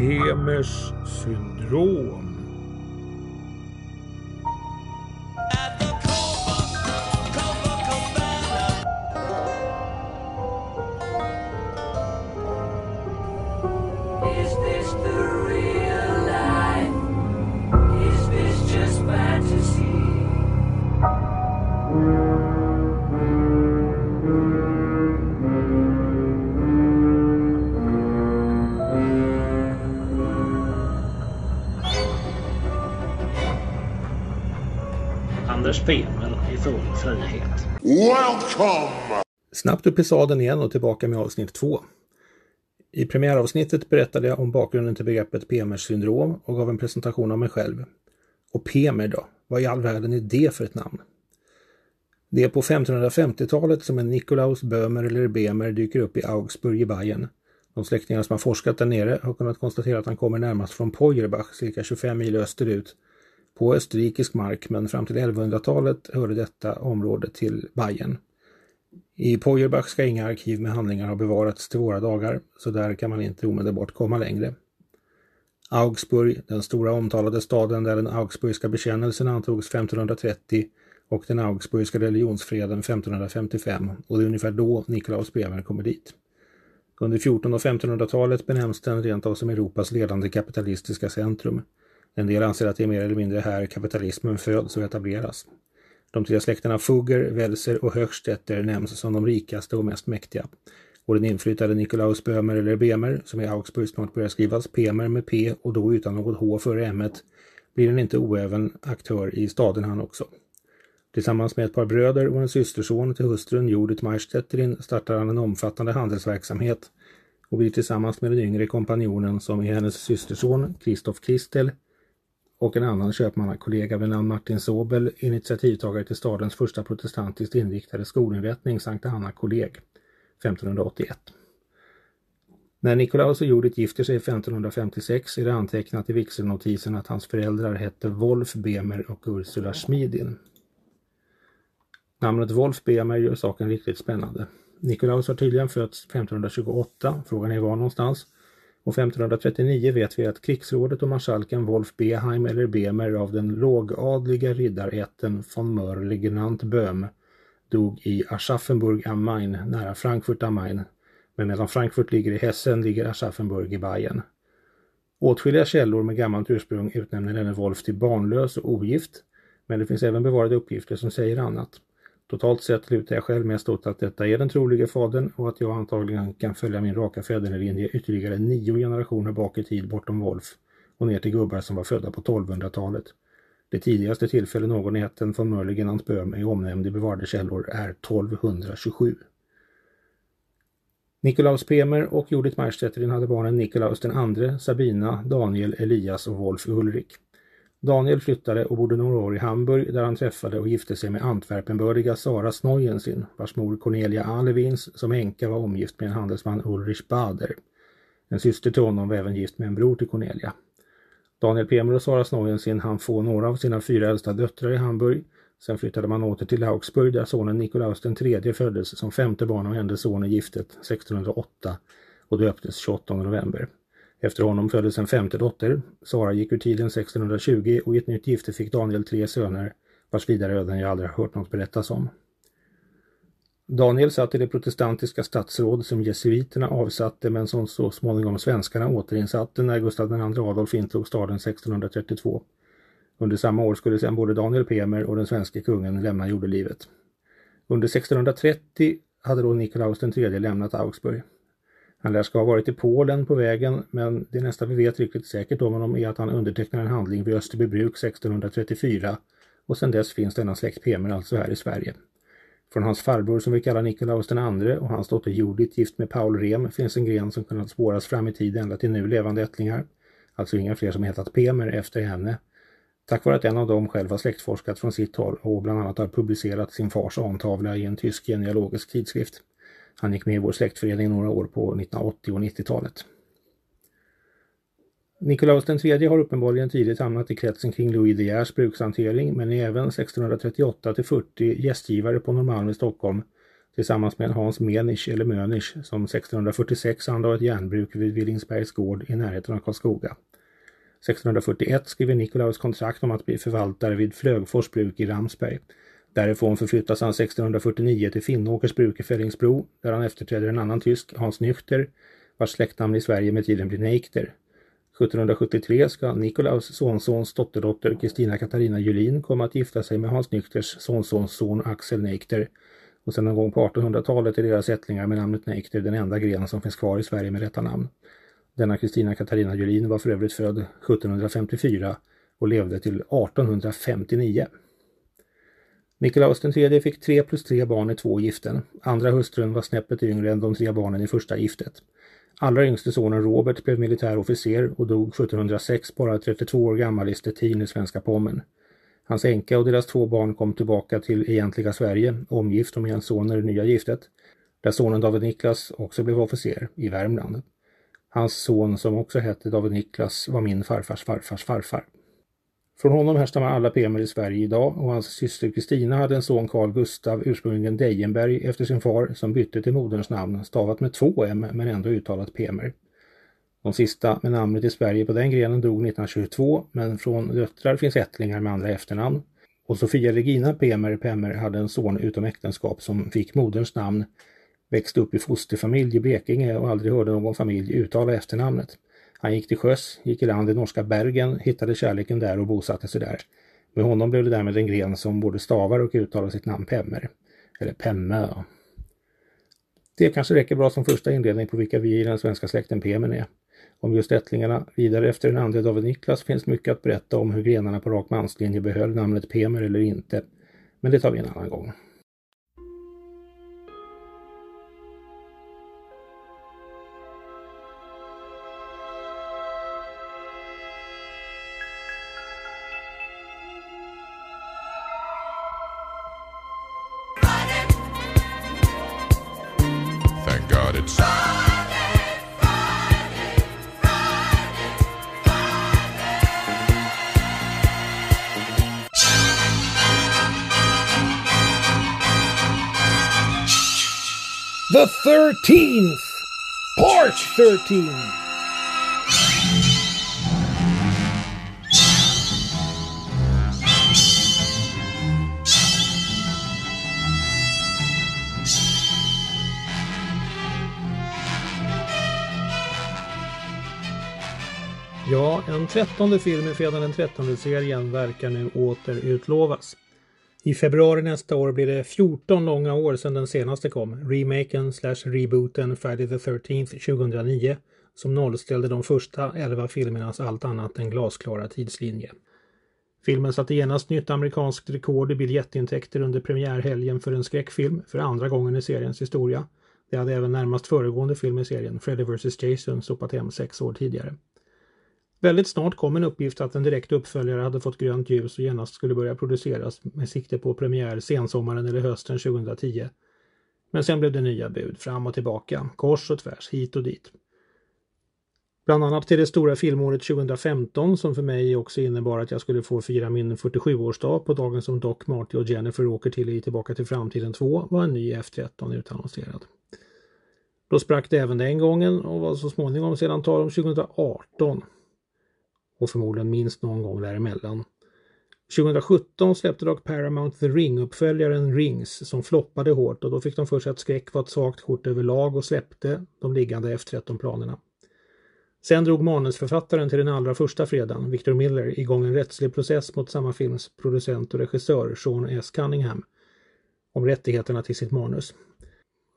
Pemers syndrom. Anders Pemer i full frihet. Welcome! Snabbt upp i sadeln igen och tillbaka med avsnitt 2. I premiäravsnittet berättade jag om bakgrunden till begreppet PMers syndrom och gav en presentation av mig själv. Och Pemer då? Vad i all världen är det för ett namn? Det är på 1550-talet som en Nikolaus Böhmer eller Bemer dyker upp i Augsburg i Bayern. De släktingar som har forskat där nere har kunnat konstatera att han kommer närmast från Peuerbach, cirka 25 mil österut, på österrikisk mark, men fram till 1100-talet hörde detta område till Bayern. I Peuerbach ska inga arkiv med handlingar ha bevarats till våra dagar, så där kan man inte omedelbart komma längre. Augsburg, den stora omtalade staden där den Augsburgska bekännelsen antogs 1530 och den Augsburgska religionsfreden 1555 och det är ungefär då Nikolaus Bremer kommer dit. Under 1400 och 1500-talet benämns den rent av som Europas ledande kapitalistiska centrum. En del anser att det är mer eller mindre här kapitalismen föds och etableras. De tre släkterna Fugger, Welser och Höchstetter nämns som de rikaste och mest mäktiga. Och den inflyttade Nikolaus Böhmer eller Bemer, som i Augsburg snart börjar skrivas Pemer med P och då utan något H före M, blir en inte oäven aktör i staden han också. Tillsammans med ett par bröder och en systerson till hustrun Judith Maistetterin startar han en omfattande handelsverksamhet och blir tillsammans med den yngre kompanjonen som är hennes systerson Kristoff Kristel och en annan köpmannakollega vid namn Martin Sobel initiativtagare till stadens första protestantiskt inriktade skolinrättning Sankta Anna kolleg 1581. När Nikolaus och Judith gifter sig 1556 är det antecknat i vigselnotisen att hans föräldrar hette Wolf Bemer och Ursula Schmidin. Namnet Wolf Bemer gör saken riktigt spännande. Nikolaus har tydligen fötts 1528, frågan är var någonstans, och 1539 vet vi att krigsrådet och marskalken Wolf Beheim eller Bemer av den lågadliga riddarätten von Mörlegenant Böhm dog i Aschaffenburg am Main nära Frankfurt am Main. Men medan Frankfurt ligger i Hessen ligger Aschaffenburg i Bayern. Åtskilliga källor med gammalt ursprung utnämner denne Wolf till barnlös och ogift, men det finns även bevarade uppgifter som säger annat. Totalt sett lutar jag själv mest åt att detta är den troliga fadern och att jag antagligen kan följa min raka fädernelinje ytterligare nio generationer bak i tid bortom Wolf och ner till gubbar som var födda på 1200-talet. Det tidigaste tillfälle någon i ätten von Mörlegenant Böhm är omnämnd i bevarade källor är 1227. Nikolaus Pemer och Judith Maistetterin hade barnen Nikolaus den andre, Sabina, Daniel, Elias och Wolf Ulrik. Daniel flyttade och bodde några år i Hamburg där han träffade och gifte sig med Antwerpenbördiga Sara Snoyensin, vars mor Cornelia Alevins som änka var omgift med en handelsman Ulrich Bader. En syster till honom var även gift med en bror till Cornelia. Daniel Pemer och Sara Snoyensin hann få några av sina fyra äldsta döttrar i Hamburg. Sen flyttade man åter till Augsburg där sonen Nikolaus III föddes som femte barn av enda son i giftet 1608 och döptes 28 november. Efter honom föddes en femte dotter. Sara gick ur tiden 1620 och i ett nytt gifte fick Daniel tre söner vars vidare öden jag aldrig hört något berättas om. Daniel satt i det protestantiska statsråd som jesuiterna avsatte men som så småningom svenskarna återinsatte när Gustav II Adolf intog staden 1632. Under samma år skulle sedan både Daniel Pemer och den svenska kungen lämna jordelivet. Under 1630 hade då Nikolaus III lämnat Augsburg. Han lär ska ha varit i Polen på vägen men det nästa vi vet riktigt säkert om honom är att han undertecknar en handling vid Österbybruk 1634 och sedan dess finns denna släkt Pemer alltså här i Sverige. Från hans farbror som vi kallar Nikolaus den andre och hans dotter Judith gift med Paul Rem finns en gren som kunnat spåras fram i tid ända till nu levande ättlingar. Alltså inga fler som hetat Pemer efter henne. Tack vare att en av dem själv har släktforskat från sitt håll och bland annat har publicerat sin fars antavla i en tysk genealogisk tidskrift. Han gick med i vår släktförening några år på 1980 och 90-talet. Nikolaus III har uppenbarligen tidigt hamnat i kretsen kring Louis De Geers brukshantering men är även 1638 till 40 gästgivare på Norrmalm i Stockholm tillsammans med Hans Menisch eller Mönich som 1646 anlade ett järnbruk vid Villingsbergs gård i närheten av Karlskoga. 1641 skriver Nikolaus kontrakt om att bli förvaltare vid Flögfors bruk i Ramsberg. Därifrån förflyttas han 1649 till Finnåkers bruk i Fellingsbro där han efterträder en annan tysk, Hans Nüchter, vars släktnamn i Sverige med tiden blir Neikter. 1773 ska Nikolaus sonsons dotterdotter Kristina Katarina Julin komma att gifta sig med Hans Nüchters sonsons son Axel Neikter och sedan någon gång på 1800-talet är deras ättlingar med namnet Neikter den enda gren som finns kvar i Sverige med detta namn. Denna Kristina Katarina Julin var för övrigt född 1754 och levde till 1859. Nikolaus III fick tre plus tre barn i två giften. Andra hustrun var snäppet yngre än de tre barnen i första giftet. Allra yngste sonen Robert blev militär officer och dog 1706 bara 32 år gammal i Stettin i svenska Pommern. Hans änka och deras två barn kom tillbaka till egentliga Sverige, omgift och med en son i det nya giftet, där sonen David Niklas också blev officer i Värmland. Hans son, som också hette David Niklas, var min farfars farfars farfar. Från honom härstammar alla PMer i Sverige idag och hans syster Kristina hade en son Carl Gustav, ursprungligen Dejenberg, efter sin far som bytte till moderns namn, stavat med två M men ändå uttalat PMer. De sista med namnet i Sverige på den grenen dog 1922 men från döttrar finns ättlingar med andra efternamn. Och Sofia Regina Pemer Pemmer hade en son utom äktenskap som fick moderns namn, växte upp i fosterfamilj i Blekinge och aldrig hörde någon familj uttala efternamnet. Han gick till sjöss, gick i land i norska Bergen, hittade kärleken där och bosatte sig där. Med honom blev det därmed en gren som både stavar och uttalar sitt namn Pemmer. Eller Pemme. Det kanske räcker bra som första inledning på vilka vi i den svenska släkten Pemen är. Om just ättlingarna vidare efter den andra David Niklas finns mycket att berätta om hur grenarna på rak manslinje behöll namnet Pemer eller inte. Men det tar vi en annan gång. 13th! Part 13! Ja, en trettonde film i Fredag den 13-serien verkar nu åter utlovas. I februari nästa år blir det 14 långa år sedan den senaste kom, remaken slash rebooten Friday the 13th 2009, som nollställde de första 11 filmernas allt annat än glasklara tidslinje. Filmen satte genast nytt amerikanskt rekord i biljettintäkter under premiärhelgen för en skräckfilm för andra gången i seriens historia. Det hade även närmast föregående film i serien, Freddy vs Jason, sopat hem sex år tidigare. Väldigt snart kom en uppgift att en direkt uppföljare hade fått grönt ljus och genast skulle börja produceras med sikte på premiär sensommaren eller hösten 2010. Men sen blev det nya bud, fram och tillbaka, kors och tvärs, hit och dit. Bland annat till det stora filmåret 2015 som för mig också innebar att jag skulle få fira min 47-årsdag på dagen som Doc, Marty och Jennifer åker till i Tillbaka till framtiden 2 var en ny F13 utannonserad. Då sprack det även den gången och var så småningom sedan tal om 2018 och förmodligen minst någon gång däremellan. 2017 släppte dock Paramount The Ring-uppföljaren Rings som floppade hårt och då fick de för sig att skräck var ett svagt kort överlag och släppte de liggande F13-planerna. Sen drog manusförfattaren till den allra första fredagen, Victor Miller, igång en rättslig process mot samma films producent och regissör, Sean S. Cunningham, om rättigheterna till sitt manus.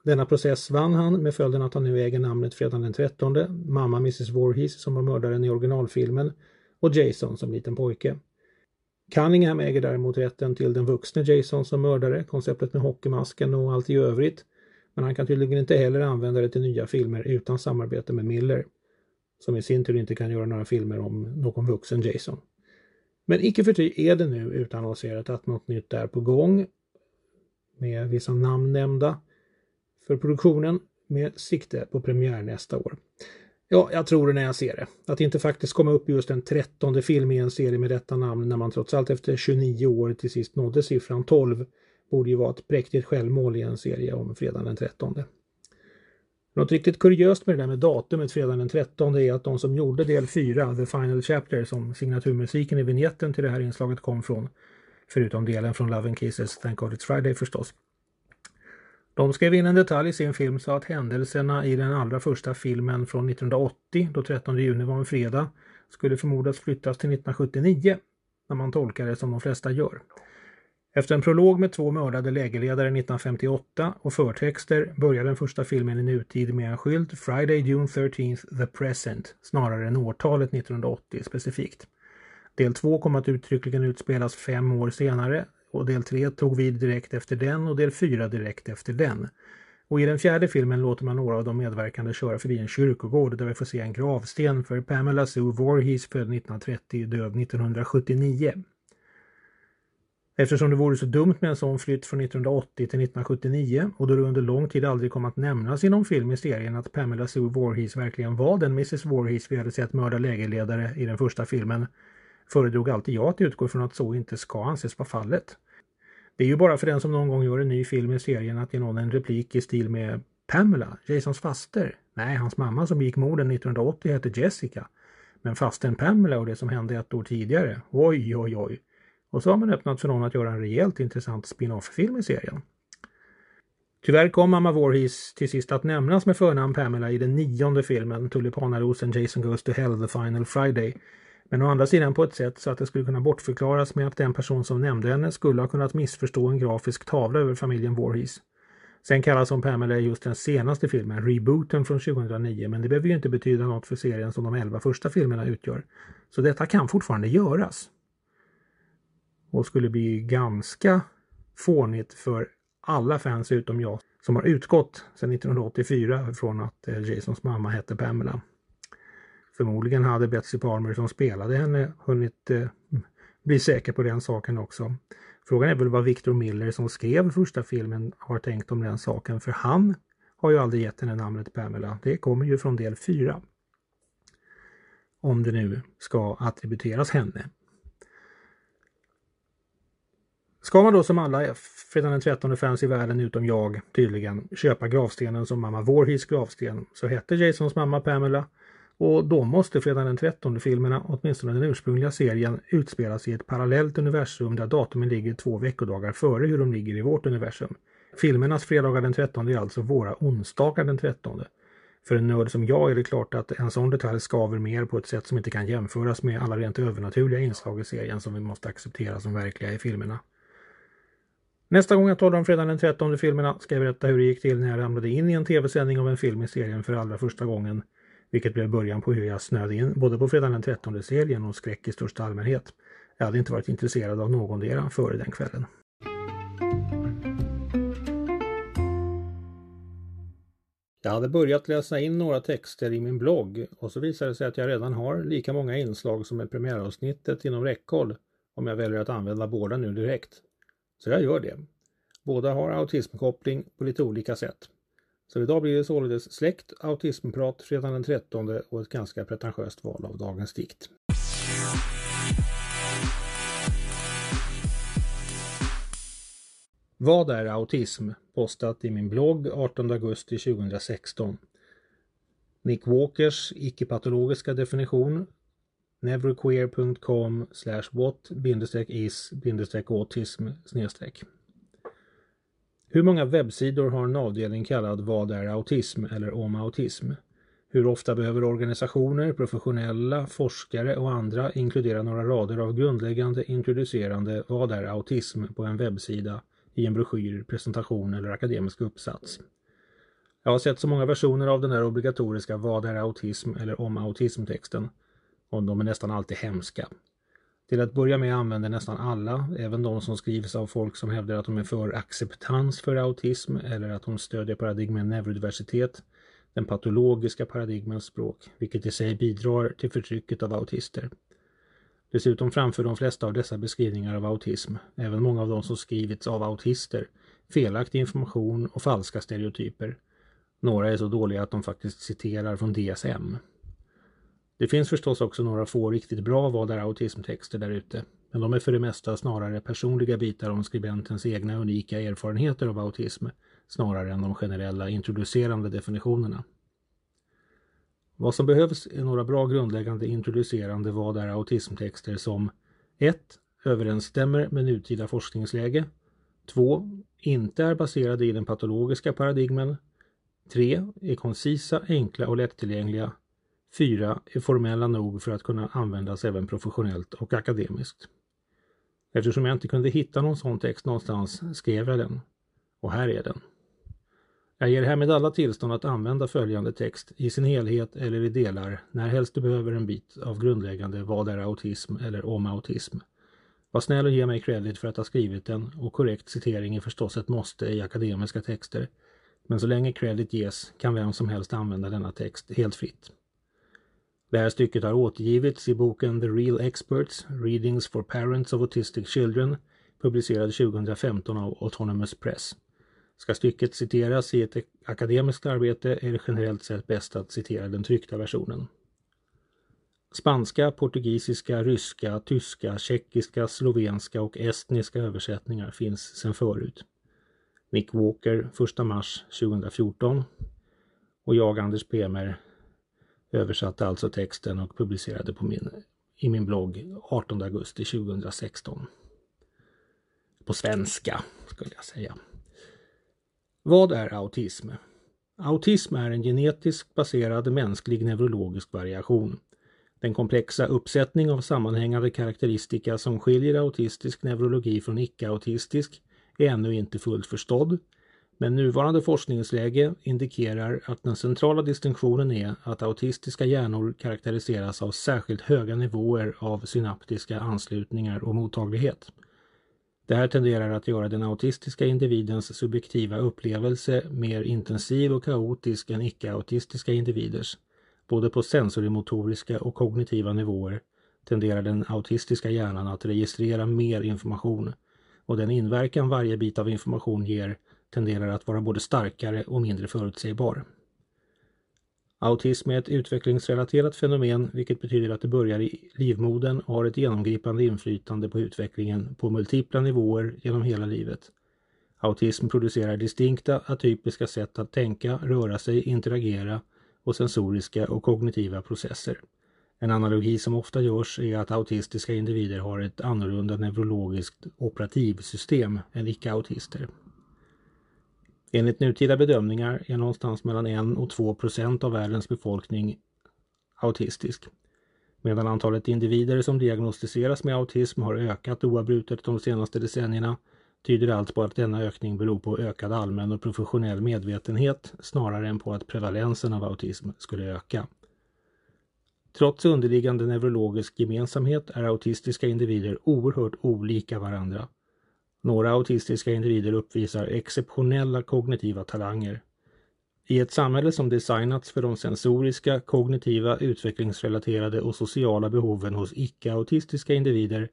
Denna process vann han med följden att han nu äger namnet fredagen den 13, mamma Mrs Voorhees som var mördaren i originalfilmen och Jason som liten pojke. Cunningham äger däremot rätten till den vuxne Jason som mördare, konceptet med hockeymasken och allt i övrigt. Men han kan tydligen inte heller använda det till nya filmer utan samarbete med Miller. Som i sin tur inte kan göra några filmer om någon vuxen Jason. Men icke förty är det nu utannonserat att något nytt är på gång. Med vissa namn nämnda för produktionen med sikte på premiär nästa år. Ja, jag tror det när jag ser det. Att inte faktiskt komma upp just en trettonde film i en serie med detta namn när man trots allt efter 29 år till sist nådde siffran 12 borde ju vara ett präktigt självmål i en serie om fredagen den 13. Något riktigt kuriöst med det där med datumet fredagen den 13 är att de som gjorde del 4, The Final Chapter, som signaturmusiken i vignetten till det här inslaget kom från, förutom delen från Love and Kisses Thank God It's Friday förstås. De skrev in en detalj i sin film så att händelserna i den allra första filmen från 1980, då 13 juni var en fredag, skulle förmodas flyttas till 1979, när man tolkar det som de flesta gör. Efter en prolog med två mördade lägerledare 1958 och förtexter börjar den första filmen i nutid med en skylt Friday June 13th The Present snarare än årtalet 1980 specifikt. Del 2 kom att uttryckligen utspelas fem år senare och del 3 tog vid direkt efter den och del 4 direkt efter den. Och i den fjärde filmen låter man några av de medverkande köra förbi en kyrkogård där vi får se en gravsten för Pamela Sue Voorhees född 1930, död 1979. Eftersom det vore så dumt med en sån flytt från 1980 till 1979 och då det under lång tid aldrig kom att nämnas i någon film i serien att Pamela Sue Voorhees verkligen var den Mrs Voorhees vi hade sett mörda lägerledare i den första filmen föredrog alltid jag att utgå från att så inte ska anses vara fallet. Det är ju bara för den som någon gång gör en ny film i serien att ge någon en replik i stil med Pamela, Jasons faster. Nej, hans mamma som gick morden 1980 hette Jessica. Men fasten Pamela och det som hände ett år tidigare. Oj, oj, oj. Och så har man öppnat för någon att göra en rejält intressant spin-off-film i serien. Tyvärr kom mamma Voorhees till sist att nämnas med förnamn Pamela i den nionde filmen Tulipanarosen Jason Goes to Hell The Final Friday. Men å andra sidan på ett sätt så att det skulle kunna bortförklaras med att den person som nämnde henne skulle ha kunnat missförstå en grafisk tavla över familjen Voorhees. Sen kallas hon Pamela i just den senaste filmen, rebooten från 2009, men det behöver ju inte betyda något för serien som de elva första filmerna utgör. Så detta kan fortfarande göras och skulle bli ganska fånigt för alla fans utom jag som har utgått sedan 1984 från att eh, Jasons mamma hette Pamela. Förmodligen hade Betsy Palmer som spelade henne hunnit eh, bli säker på den saken också. Frågan är väl vad Victor Miller som skrev första filmen har tänkt om den saken för han har ju aldrig gett henne namnet Pamela. Det kommer ju från del 4. Om det nu ska attributeras henne. Ska man då som alla fredag den 13 fans i världen utom jag tydligen köpa gravstenen som mamma Voorhees gravsten så hette Jasons mamma Pamela och då måste fredag den 13 filmerna, åtminstone den ursprungliga serien, utspelas i ett parallellt universum där datumen ligger två veckodagar före hur de ligger i vårt universum. Filmernas fredagar den 13 är alltså våra onsdagar den 13. För en nörd som jag är det klart att en sån detalj skaver mer på ett sätt som inte kan jämföras med alla rent övernaturliga inslag i serien som vi måste acceptera som verkliga i filmerna. Nästa gång jag talar om fredagen den 13 filmerna ska jag berätta hur det gick till när jag ramlade in i en tv-sändning av en film i serien för allra första gången. Vilket blev början på hur jag snöade in både på fredagen den 13 serien och skräck i största allmänhet. Jag hade inte varit intresserad av någondera före den kvällen. Jag hade börjat läsa in några texter i min blogg och så visade det sig att jag redan har lika många inslag som är premiäravsnittet inom räckhåll om jag väljer att använda båda nu direkt. Så jag gör det. Båda har autismkoppling på lite olika sätt. Så idag blir det således släkt, autismprat fredagen den 13 och ett ganska pretentiöst val av dagens dikt. Vad är autism? Postat i min blogg 18 augusti 2016. Nick Walkers icke-patologiska definition neverqueer.com slash what is autism snedstreck. Hur många webbsidor har en avdelning kallad Vad är autism eller om autism? Hur ofta behöver organisationer, professionella, forskare och andra inkludera några rader av grundläggande introducerande Vad är autism på en webbsida, i en broschyr, presentation eller akademisk uppsats? Jag har sett så många versioner av den där obligatoriska Vad är autism eller om autismtexten och de är nästan alltid hemska. Till att börja med använder nästan alla, även de som skrivs av folk som hävdar att de är för acceptans för autism eller att de stödjer paradigmen neurodiversitet, den patologiska paradigmens språk, vilket i sig bidrar till förtrycket av autister. Dessutom framför de flesta av dessa beskrivningar av autism, även många av de som skrivits av autister, felaktig information och falska stereotyper. Några är så dåliga att de faktiskt citerar från DSM. Det finns förstås också några få riktigt bra vad är autismtexter där ute. men de är för det mesta snarare personliga bitar om skribentens egna unika erfarenheter av autism snarare än de generella introducerande definitionerna. Vad som behövs är några bra grundläggande introducerande vad är autismtexter som 1. Överensstämmer med nutida forskningsläge 2. Inte är baserade i den patologiska paradigmen 3. Är koncisa, enkla och lättillgängliga Fyra Är formella nog för att kunna användas även professionellt och akademiskt. Eftersom jag inte kunde hitta någon sån text någonstans skrev jag den. Och här är den. Jag ger härmed alla tillstånd att använda följande text i sin helhet eller i delar när helst du behöver en bit av grundläggande vad är autism eller om autism. Var snäll och ge mig credit för att ha skrivit den och korrekt citering är förstås ett måste i akademiska texter. Men så länge credit ges kan vem som helst använda denna text helt fritt. Det här stycket har återgivits i boken The Real Experts, Readings for Parents of Autistic Children, publicerad 2015 av Autonomous Press. Ska stycket citeras i ett akademiskt arbete är det generellt sett bäst att citera den tryckta versionen. Spanska, portugisiska, ryska, tyska, tjeckiska, slovenska och estniska översättningar finns sedan förut. Nick Walker 1 mars 2014 och jag, Anders Pemer, översatte alltså texten och publicerade på min, i min blogg 18 augusti 2016. På svenska, skulle jag säga. Vad är autism? Autism är en genetiskt baserad mänsklig neurologisk variation. Den komplexa uppsättning av sammanhängande karaktäristika som skiljer autistisk neurologi från icke-autistisk är ännu inte fullt förstådd, men nuvarande forskningsläge indikerar att den centrala distinktionen är att autistiska hjärnor karaktäriseras av särskilt höga nivåer av synaptiska anslutningar och mottaglighet. Det här tenderar att göra den autistiska individens subjektiva upplevelse mer intensiv och kaotisk än icke-autistiska individers. Både på sensorimotoriska och kognitiva nivåer tenderar den autistiska hjärnan att registrera mer information och den inverkan varje bit av information ger tenderar att vara både starkare och mindre förutsägbar. Autism är ett utvecklingsrelaterat fenomen vilket betyder att det börjar i livmodern och har ett genomgripande inflytande på utvecklingen på multipla nivåer genom hela livet. Autism producerar distinkta, atypiska sätt att tänka, röra sig, interagera och sensoriska och kognitiva processer. En analogi som ofta görs är att autistiska individer har ett annorlunda neurologiskt operativsystem än icke-autister. Enligt nutida bedömningar är någonstans mellan 1 och 2 procent av världens befolkning autistisk. Medan antalet individer som diagnostiseras med autism har ökat oavbrutet de senaste decennierna tyder allt på att denna ökning beror på ökad allmän och professionell medvetenhet snarare än på att prevalensen av autism skulle öka. Trots underliggande neurologisk gemensamhet är autistiska individer oerhört olika varandra. Några autistiska individer uppvisar exceptionella kognitiva talanger. I ett samhälle som designats för de sensoriska, kognitiva, utvecklingsrelaterade och sociala behoven hos icke-autistiska individer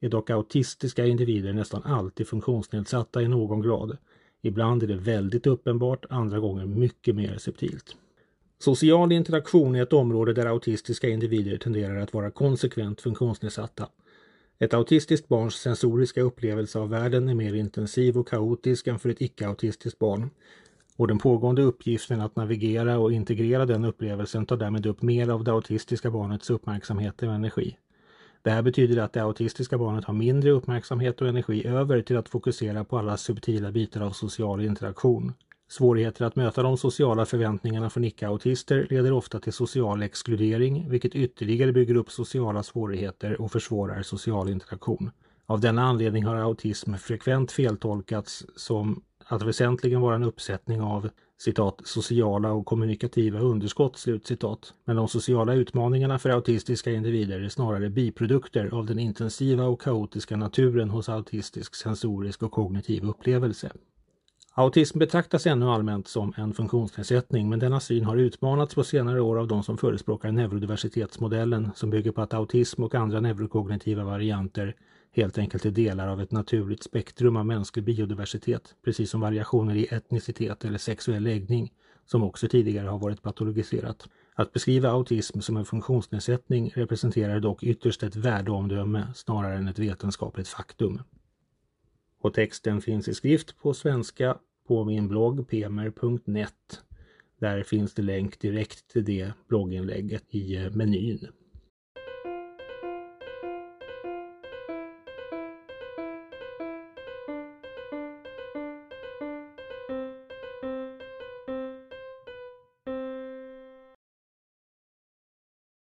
är dock autistiska individer nästan alltid funktionsnedsatta i någon grad. Ibland är det väldigt uppenbart, andra gånger mycket mer subtilt. Social interaktion är ett område där autistiska individer tenderar att vara konsekvent funktionsnedsatta. Ett autistiskt barns sensoriska upplevelse av världen är mer intensiv och kaotisk än för ett icke-autistiskt barn. Och den pågående uppgiften att navigera och integrera den upplevelsen tar därmed upp mer av det autistiska barnets uppmärksamhet och energi. Det här betyder att det autistiska barnet har mindre uppmärksamhet och energi över till att fokusera på alla subtila bitar av social interaktion. Svårigheter att möta de sociala förväntningarna från icke-autister leder ofta till social exkludering, vilket ytterligare bygger upp sociala svårigheter och försvårar social interaktion. Av denna anledning har autism frekvent feltolkats som att väsentligen vara en uppsättning av citat, sociala och kommunikativa underskott, slutcitat. Men de sociala utmaningarna för autistiska individer är snarare biprodukter av den intensiva och kaotiska naturen hos autistisk sensorisk och kognitiv upplevelse. Autism betraktas ännu allmänt som en funktionsnedsättning men denna syn har utmanats på senare år av de som förespråkar neurodiversitetsmodellen som bygger på att autism och andra neurokognitiva varianter helt enkelt är delar av ett naturligt spektrum av mänsklig biodiversitet, precis som variationer i etnicitet eller sexuell läggning som också tidigare har varit patologiserat. Att beskriva autism som en funktionsnedsättning representerar dock ytterst ett värdeomdöme snarare än ett vetenskapligt faktum. Och texten finns i skrift på svenska på min blogg pmer.net. Där finns det länk direkt till det blogginlägget i eh, menyn.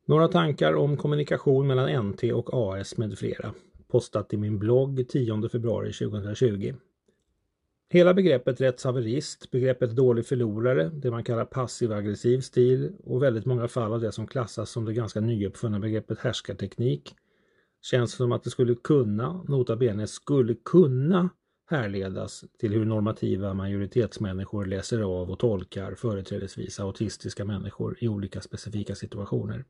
Några tankar om kommunikation mellan NT och AS med flera. Postat i min blogg 10 februari 2020. Hela begreppet rättshaverist, begreppet dålig förlorare, det man kallar passiv-aggressiv stil och väldigt många fall av det som klassas som det ganska nyuppfunna begreppet härskarteknik känns som att det skulle kunna, nota bene, skulle kunna härledas till hur normativa majoritetsmänniskor läser av och tolkar företrädesvis autistiska människor i olika specifika situationer.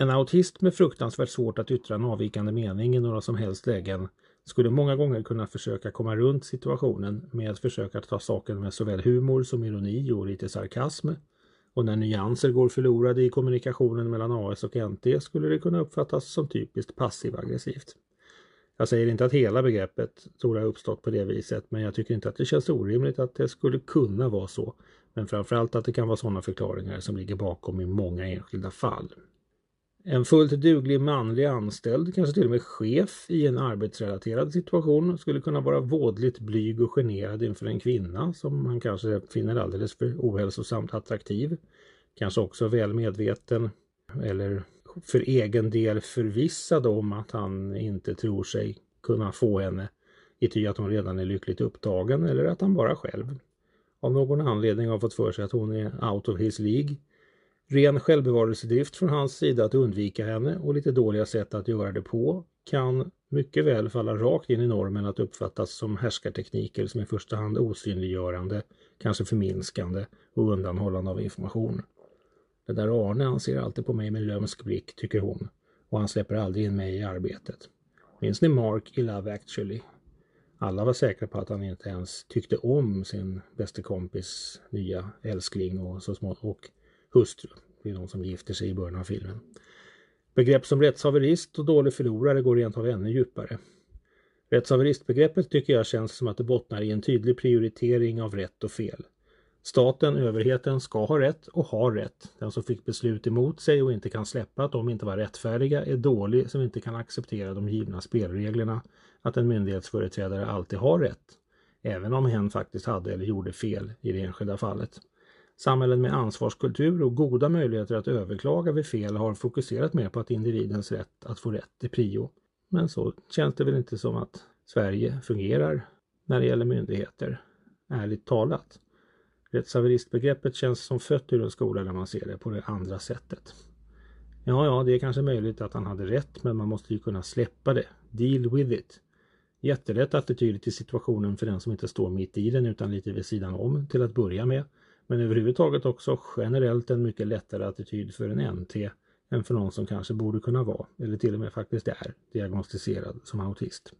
En autist med fruktansvärt svårt att yttra en avvikande mening i några som helst lägen skulle många gånger kunna försöka komma runt situationen med att försöka ta saken med såväl humor som ironi och lite sarkasm. Och när nyanser går förlorade i kommunikationen mellan AS och NT skulle det kunna uppfattas som typiskt passiv-aggressivt. Jag säger inte att hela begreppet torde ha uppstått på det viset, men jag tycker inte att det känns orimligt att det skulle kunna vara så. Men framförallt att det kan vara sådana förklaringar som ligger bakom i många enskilda fall. En fullt duglig manlig anställd, kanske till och med chef i en arbetsrelaterad situation skulle kunna vara vådligt blyg och generad inför en kvinna som man kanske finner alldeles för ohälsosamt attraktiv. Kanske också väl medveten eller för egen del förvissad om att han inte tror sig kunna få henne i ty att hon redan är lyckligt upptagen eller att han bara själv av någon anledning har fått för sig att hon är out of his League Ren självbevarelsedrift från hans sida att undvika henne och lite dåliga sätt att göra det på kan mycket väl falla rakt in i normen att uppfattas som härskartekniker som i första hand osynliggörande, kanske förminskande och undanhållande av information. Den där Arne han ser alltid på mig med lömsk blick, tycker hon, och han släpper aldrig in mig i arbetet. Minns ni Mark i Love actually? Alla var säkra på att han inte ens tyckte om sin bästa kompis nya älskling och så smått och hustru. Det är de som gifter sig i början av filmen. Begrepp som rättshaverist och dålig förlorare går rent av ännu djupare. Rättshaveristbegreppet tycker jag känns som att det bottnar i en tydlig prioritering av rätt och fel. Staten, överheten, ska ha rätt och har rätt. Den som fick beslut emot sig och inte kan släppa att de inte var rättfärdiga är dålig som inte kan acceptera de givna spelreglerna. Att en myndighetsföreträdare alltid har rätt. Även om hen faktiskt hade eller gjorde fel i det enskilda fallet. Samhällen med ansvarskultur och goda möjligheter att överklaga vid fel har fokuserat mer på att individens rätt att få rätt är prio. Men så känns det väl inte som att Sverige fungerar när det gäller myndigheter, ärligt talat. Rättshaveristbegreppet känns som fött ur en skola där man ser det på det andra sättet. Ja, ja, det är kanske möjligt att han hade rätt, men man måste ju kunna släppa det. Deal with it. Jättelätt attityd till situationen för den som inte står mitt i den utan lite vid sidan om till att börja med. Men överhuvudtaget också generellt en mycket lättare attityd för en NT än för någon som kanske borde kunna vara, eller till och med faktiskt är, diagnostiserad som autist.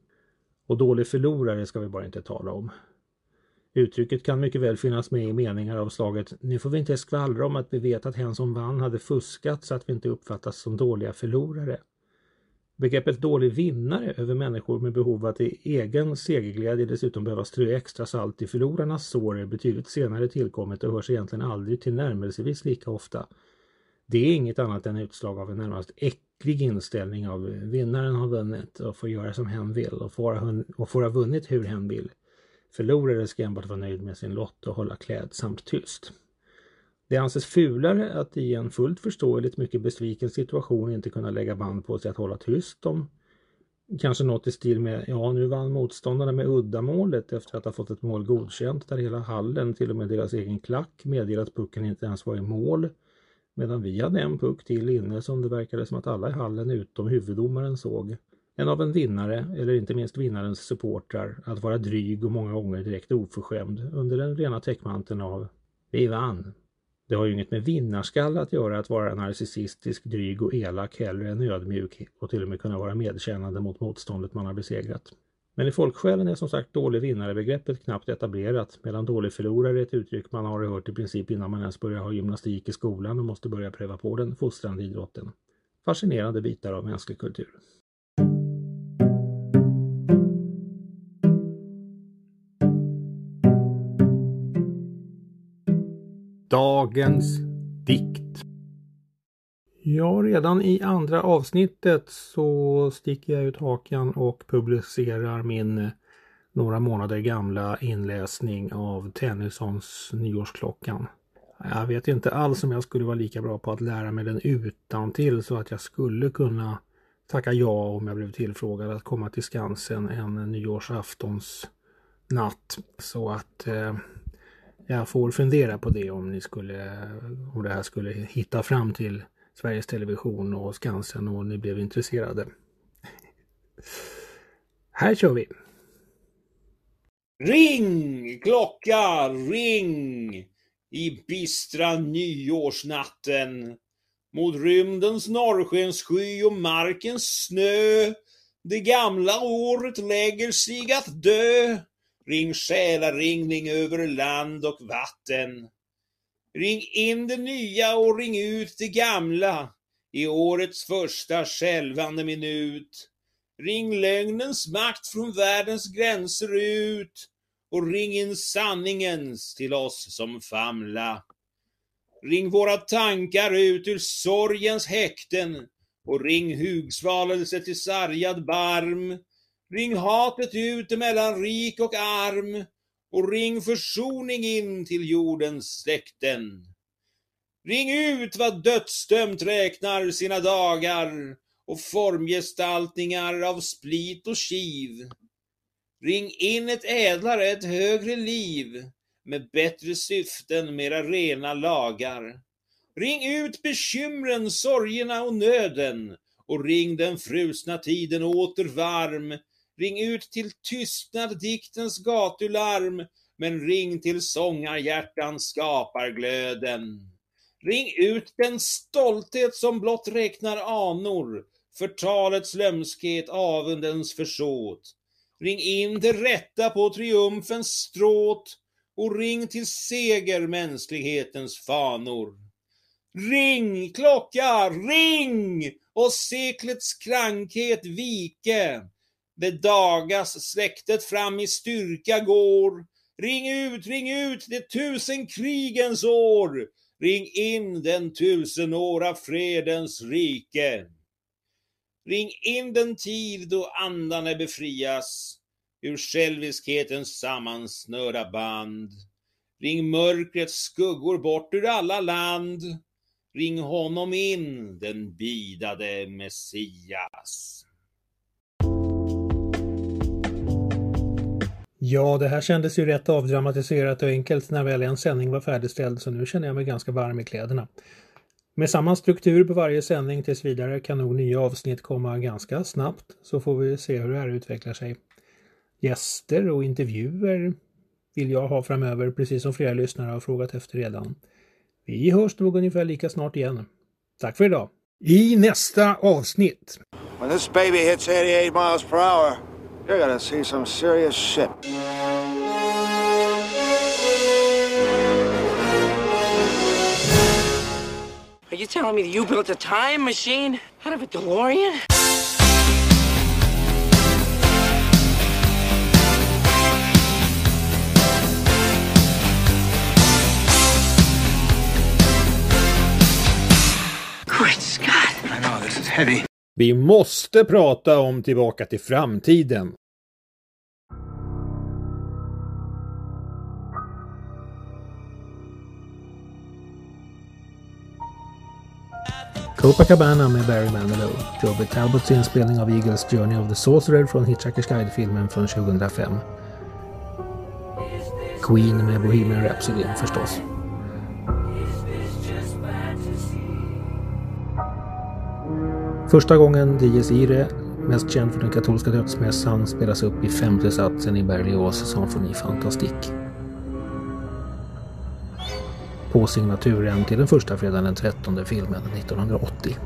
Och dålig förlorare ska vi bara inte tala om. Uttrycket kan mycket väl finnas med i meningar av slaget Nu får vi inte skvallra om att vi vet att hen som vann hade fuskat så att vi inte uppfattas som dåliga förlorare. Begreppet dålig vinnare över människor med behov att i egen segerglädje dessutom behöva strö extra salt i förlorarnas sår är betydligt senare tillkommet och hörs egentligen aldrig till närmelsevis lika ofta. Det är inget annat än utslag av en närmast äcklig inställning av vinnaren har vunnit och får göra som hen vill och får, och får ha vunnit hur hen vill. Förlorare ska enbart vara nöjd med sin lott och hålla klädsamt tyst. Det anses fulare att i en fullt förståeligt mycket besviken situation inte kunna lägga band på sig att hålla tyst om kanske något i stil med ja nu vann motståndarna med uddamålet efter att ha fått ett mål godkänt där hela hallen, till och med deras egen klack, meddelat att pucken inte ens var i mål. Medan vi hade en puck till inne som det verkade som att alla i hallen utom huvuddomaren såg. En av en vinnare, eller inte minst vinnarens supportrar, att vara dryg och många gånger direkt oförskämd under den rena täckmanteln av Vi vann, det har ju inget med vinnarskalle att göra att vara narcissistisk, dryg och elak hellre än ödmjuk och till och med kunna vara medkännande mot motståndet man har besegrat. Men i folksjälen är som sagt dålig vinnare-begreppet knappt etablerat medan dålig förlorare är ett uttryck man har hört i princip innan man ens börjar ha gymnastik i skolan och måste börja pröva på den fostrande idrotten. Fascinerande bitar av mänsklig kultur. Dagens dikt. Ja, redan i andra avsnittet så sticker jag ut hakan och publicerar min eh, några månader gamla inläsning av Tennysons Nyårsklockan. Jag vet inte alls om jag skulle vara lika bra på att lära mig den utan till så att jag skulle kunna tacka ja om jag blev tillfrågad att komma till Skansen en nyårsaftonsnatt. Så att eh, jag får fundera på det om ni skulle, om det här skulle hitta fram till Sveriges Television och Skansen och ni blev intresserade. Här kör vi! Ring klocka, ring i bistra nyårsnatten mot rymdens norrskenssky och markens snö. Det gamla året lägger sig att dö. Ring själaringning över land och vatten. Ring in det nya och ring ut det gamla i årets första skälvande minut. Ring lögnens makt från världens gränser ut och ring in sanningens till oss som famla. Ring våra tankar ut ur sorgens häkten och ring hugsvalelse till sargad barm. Ring hatet ut mellan rik och arm och ring försoning in till jordens släkten. Ring ut vad dödsdömt räknar sina dagar och formgestaltningar av split och kiv. Ring in ett ädlare, ett högre liv med bättre syften, mera rena lagar. Ring ut bekymren, sorgerna och nöden och ring den frusna tiden åter varm Ring ut till tystnad diktens gatularm, men ring till sångarhjärtan skapar glöden. Ring ut den stolthet som blott räknar anor, förtalets lömskhet, avundens försåt. Ring in det rätta på triumfens stråt och ring till seger mänsklighetens fanor. Ring, klocka, ring! Och seklets krankhet vike det dagas, släktet fram i styrka går. Ring ut, ring ut det tusen krigens år. Ring in den tusenåra fredens rike. Ring in den tid då andarna befrias ur själviskhetens sammansnörda band. Ring mörkrets skuggor bort ur alla land. Ring honom in, den bidade Messias. Ja, det här kändes ju rätt avdramatiserat och enkelt när väl en sändning var färdigställd så nu känner jag mig ganska varm i kläderna. Med samma struktur på varje sändning tills vidare kan nog nya avsnitt komma ganska snabbt så får vi se hur det här utvecklar sig. Gäster och intervjuer vill jag ha framöver precis som flera lyssnare har frågat efter redan. Vi hörs nog ungefär lika snart igen. Tack för idag! I nästa avsnitt. When this baby hits 88 miles per hour You're gonna see some serious shit. Are you telling me that you built a time machine out of a DeLorean? Great Scott! I know, this is heavy. Vi måste prata om Tillbaka till framtiden. Copacabana med Barry Manilow, Robert Talbots inspelning av Eagles Journey of the Sorcerer från Hitchhiker's Guide-filmen från 2005. Queen med Bohemian Rhapsody förstås. Första gången Dies Irae, mest känd för den katolska dödsmässan, spelas upp i femte satsen i Berlioz Symphony Fantastik. På signaturen till den första fredagen den 13 filmen 1980.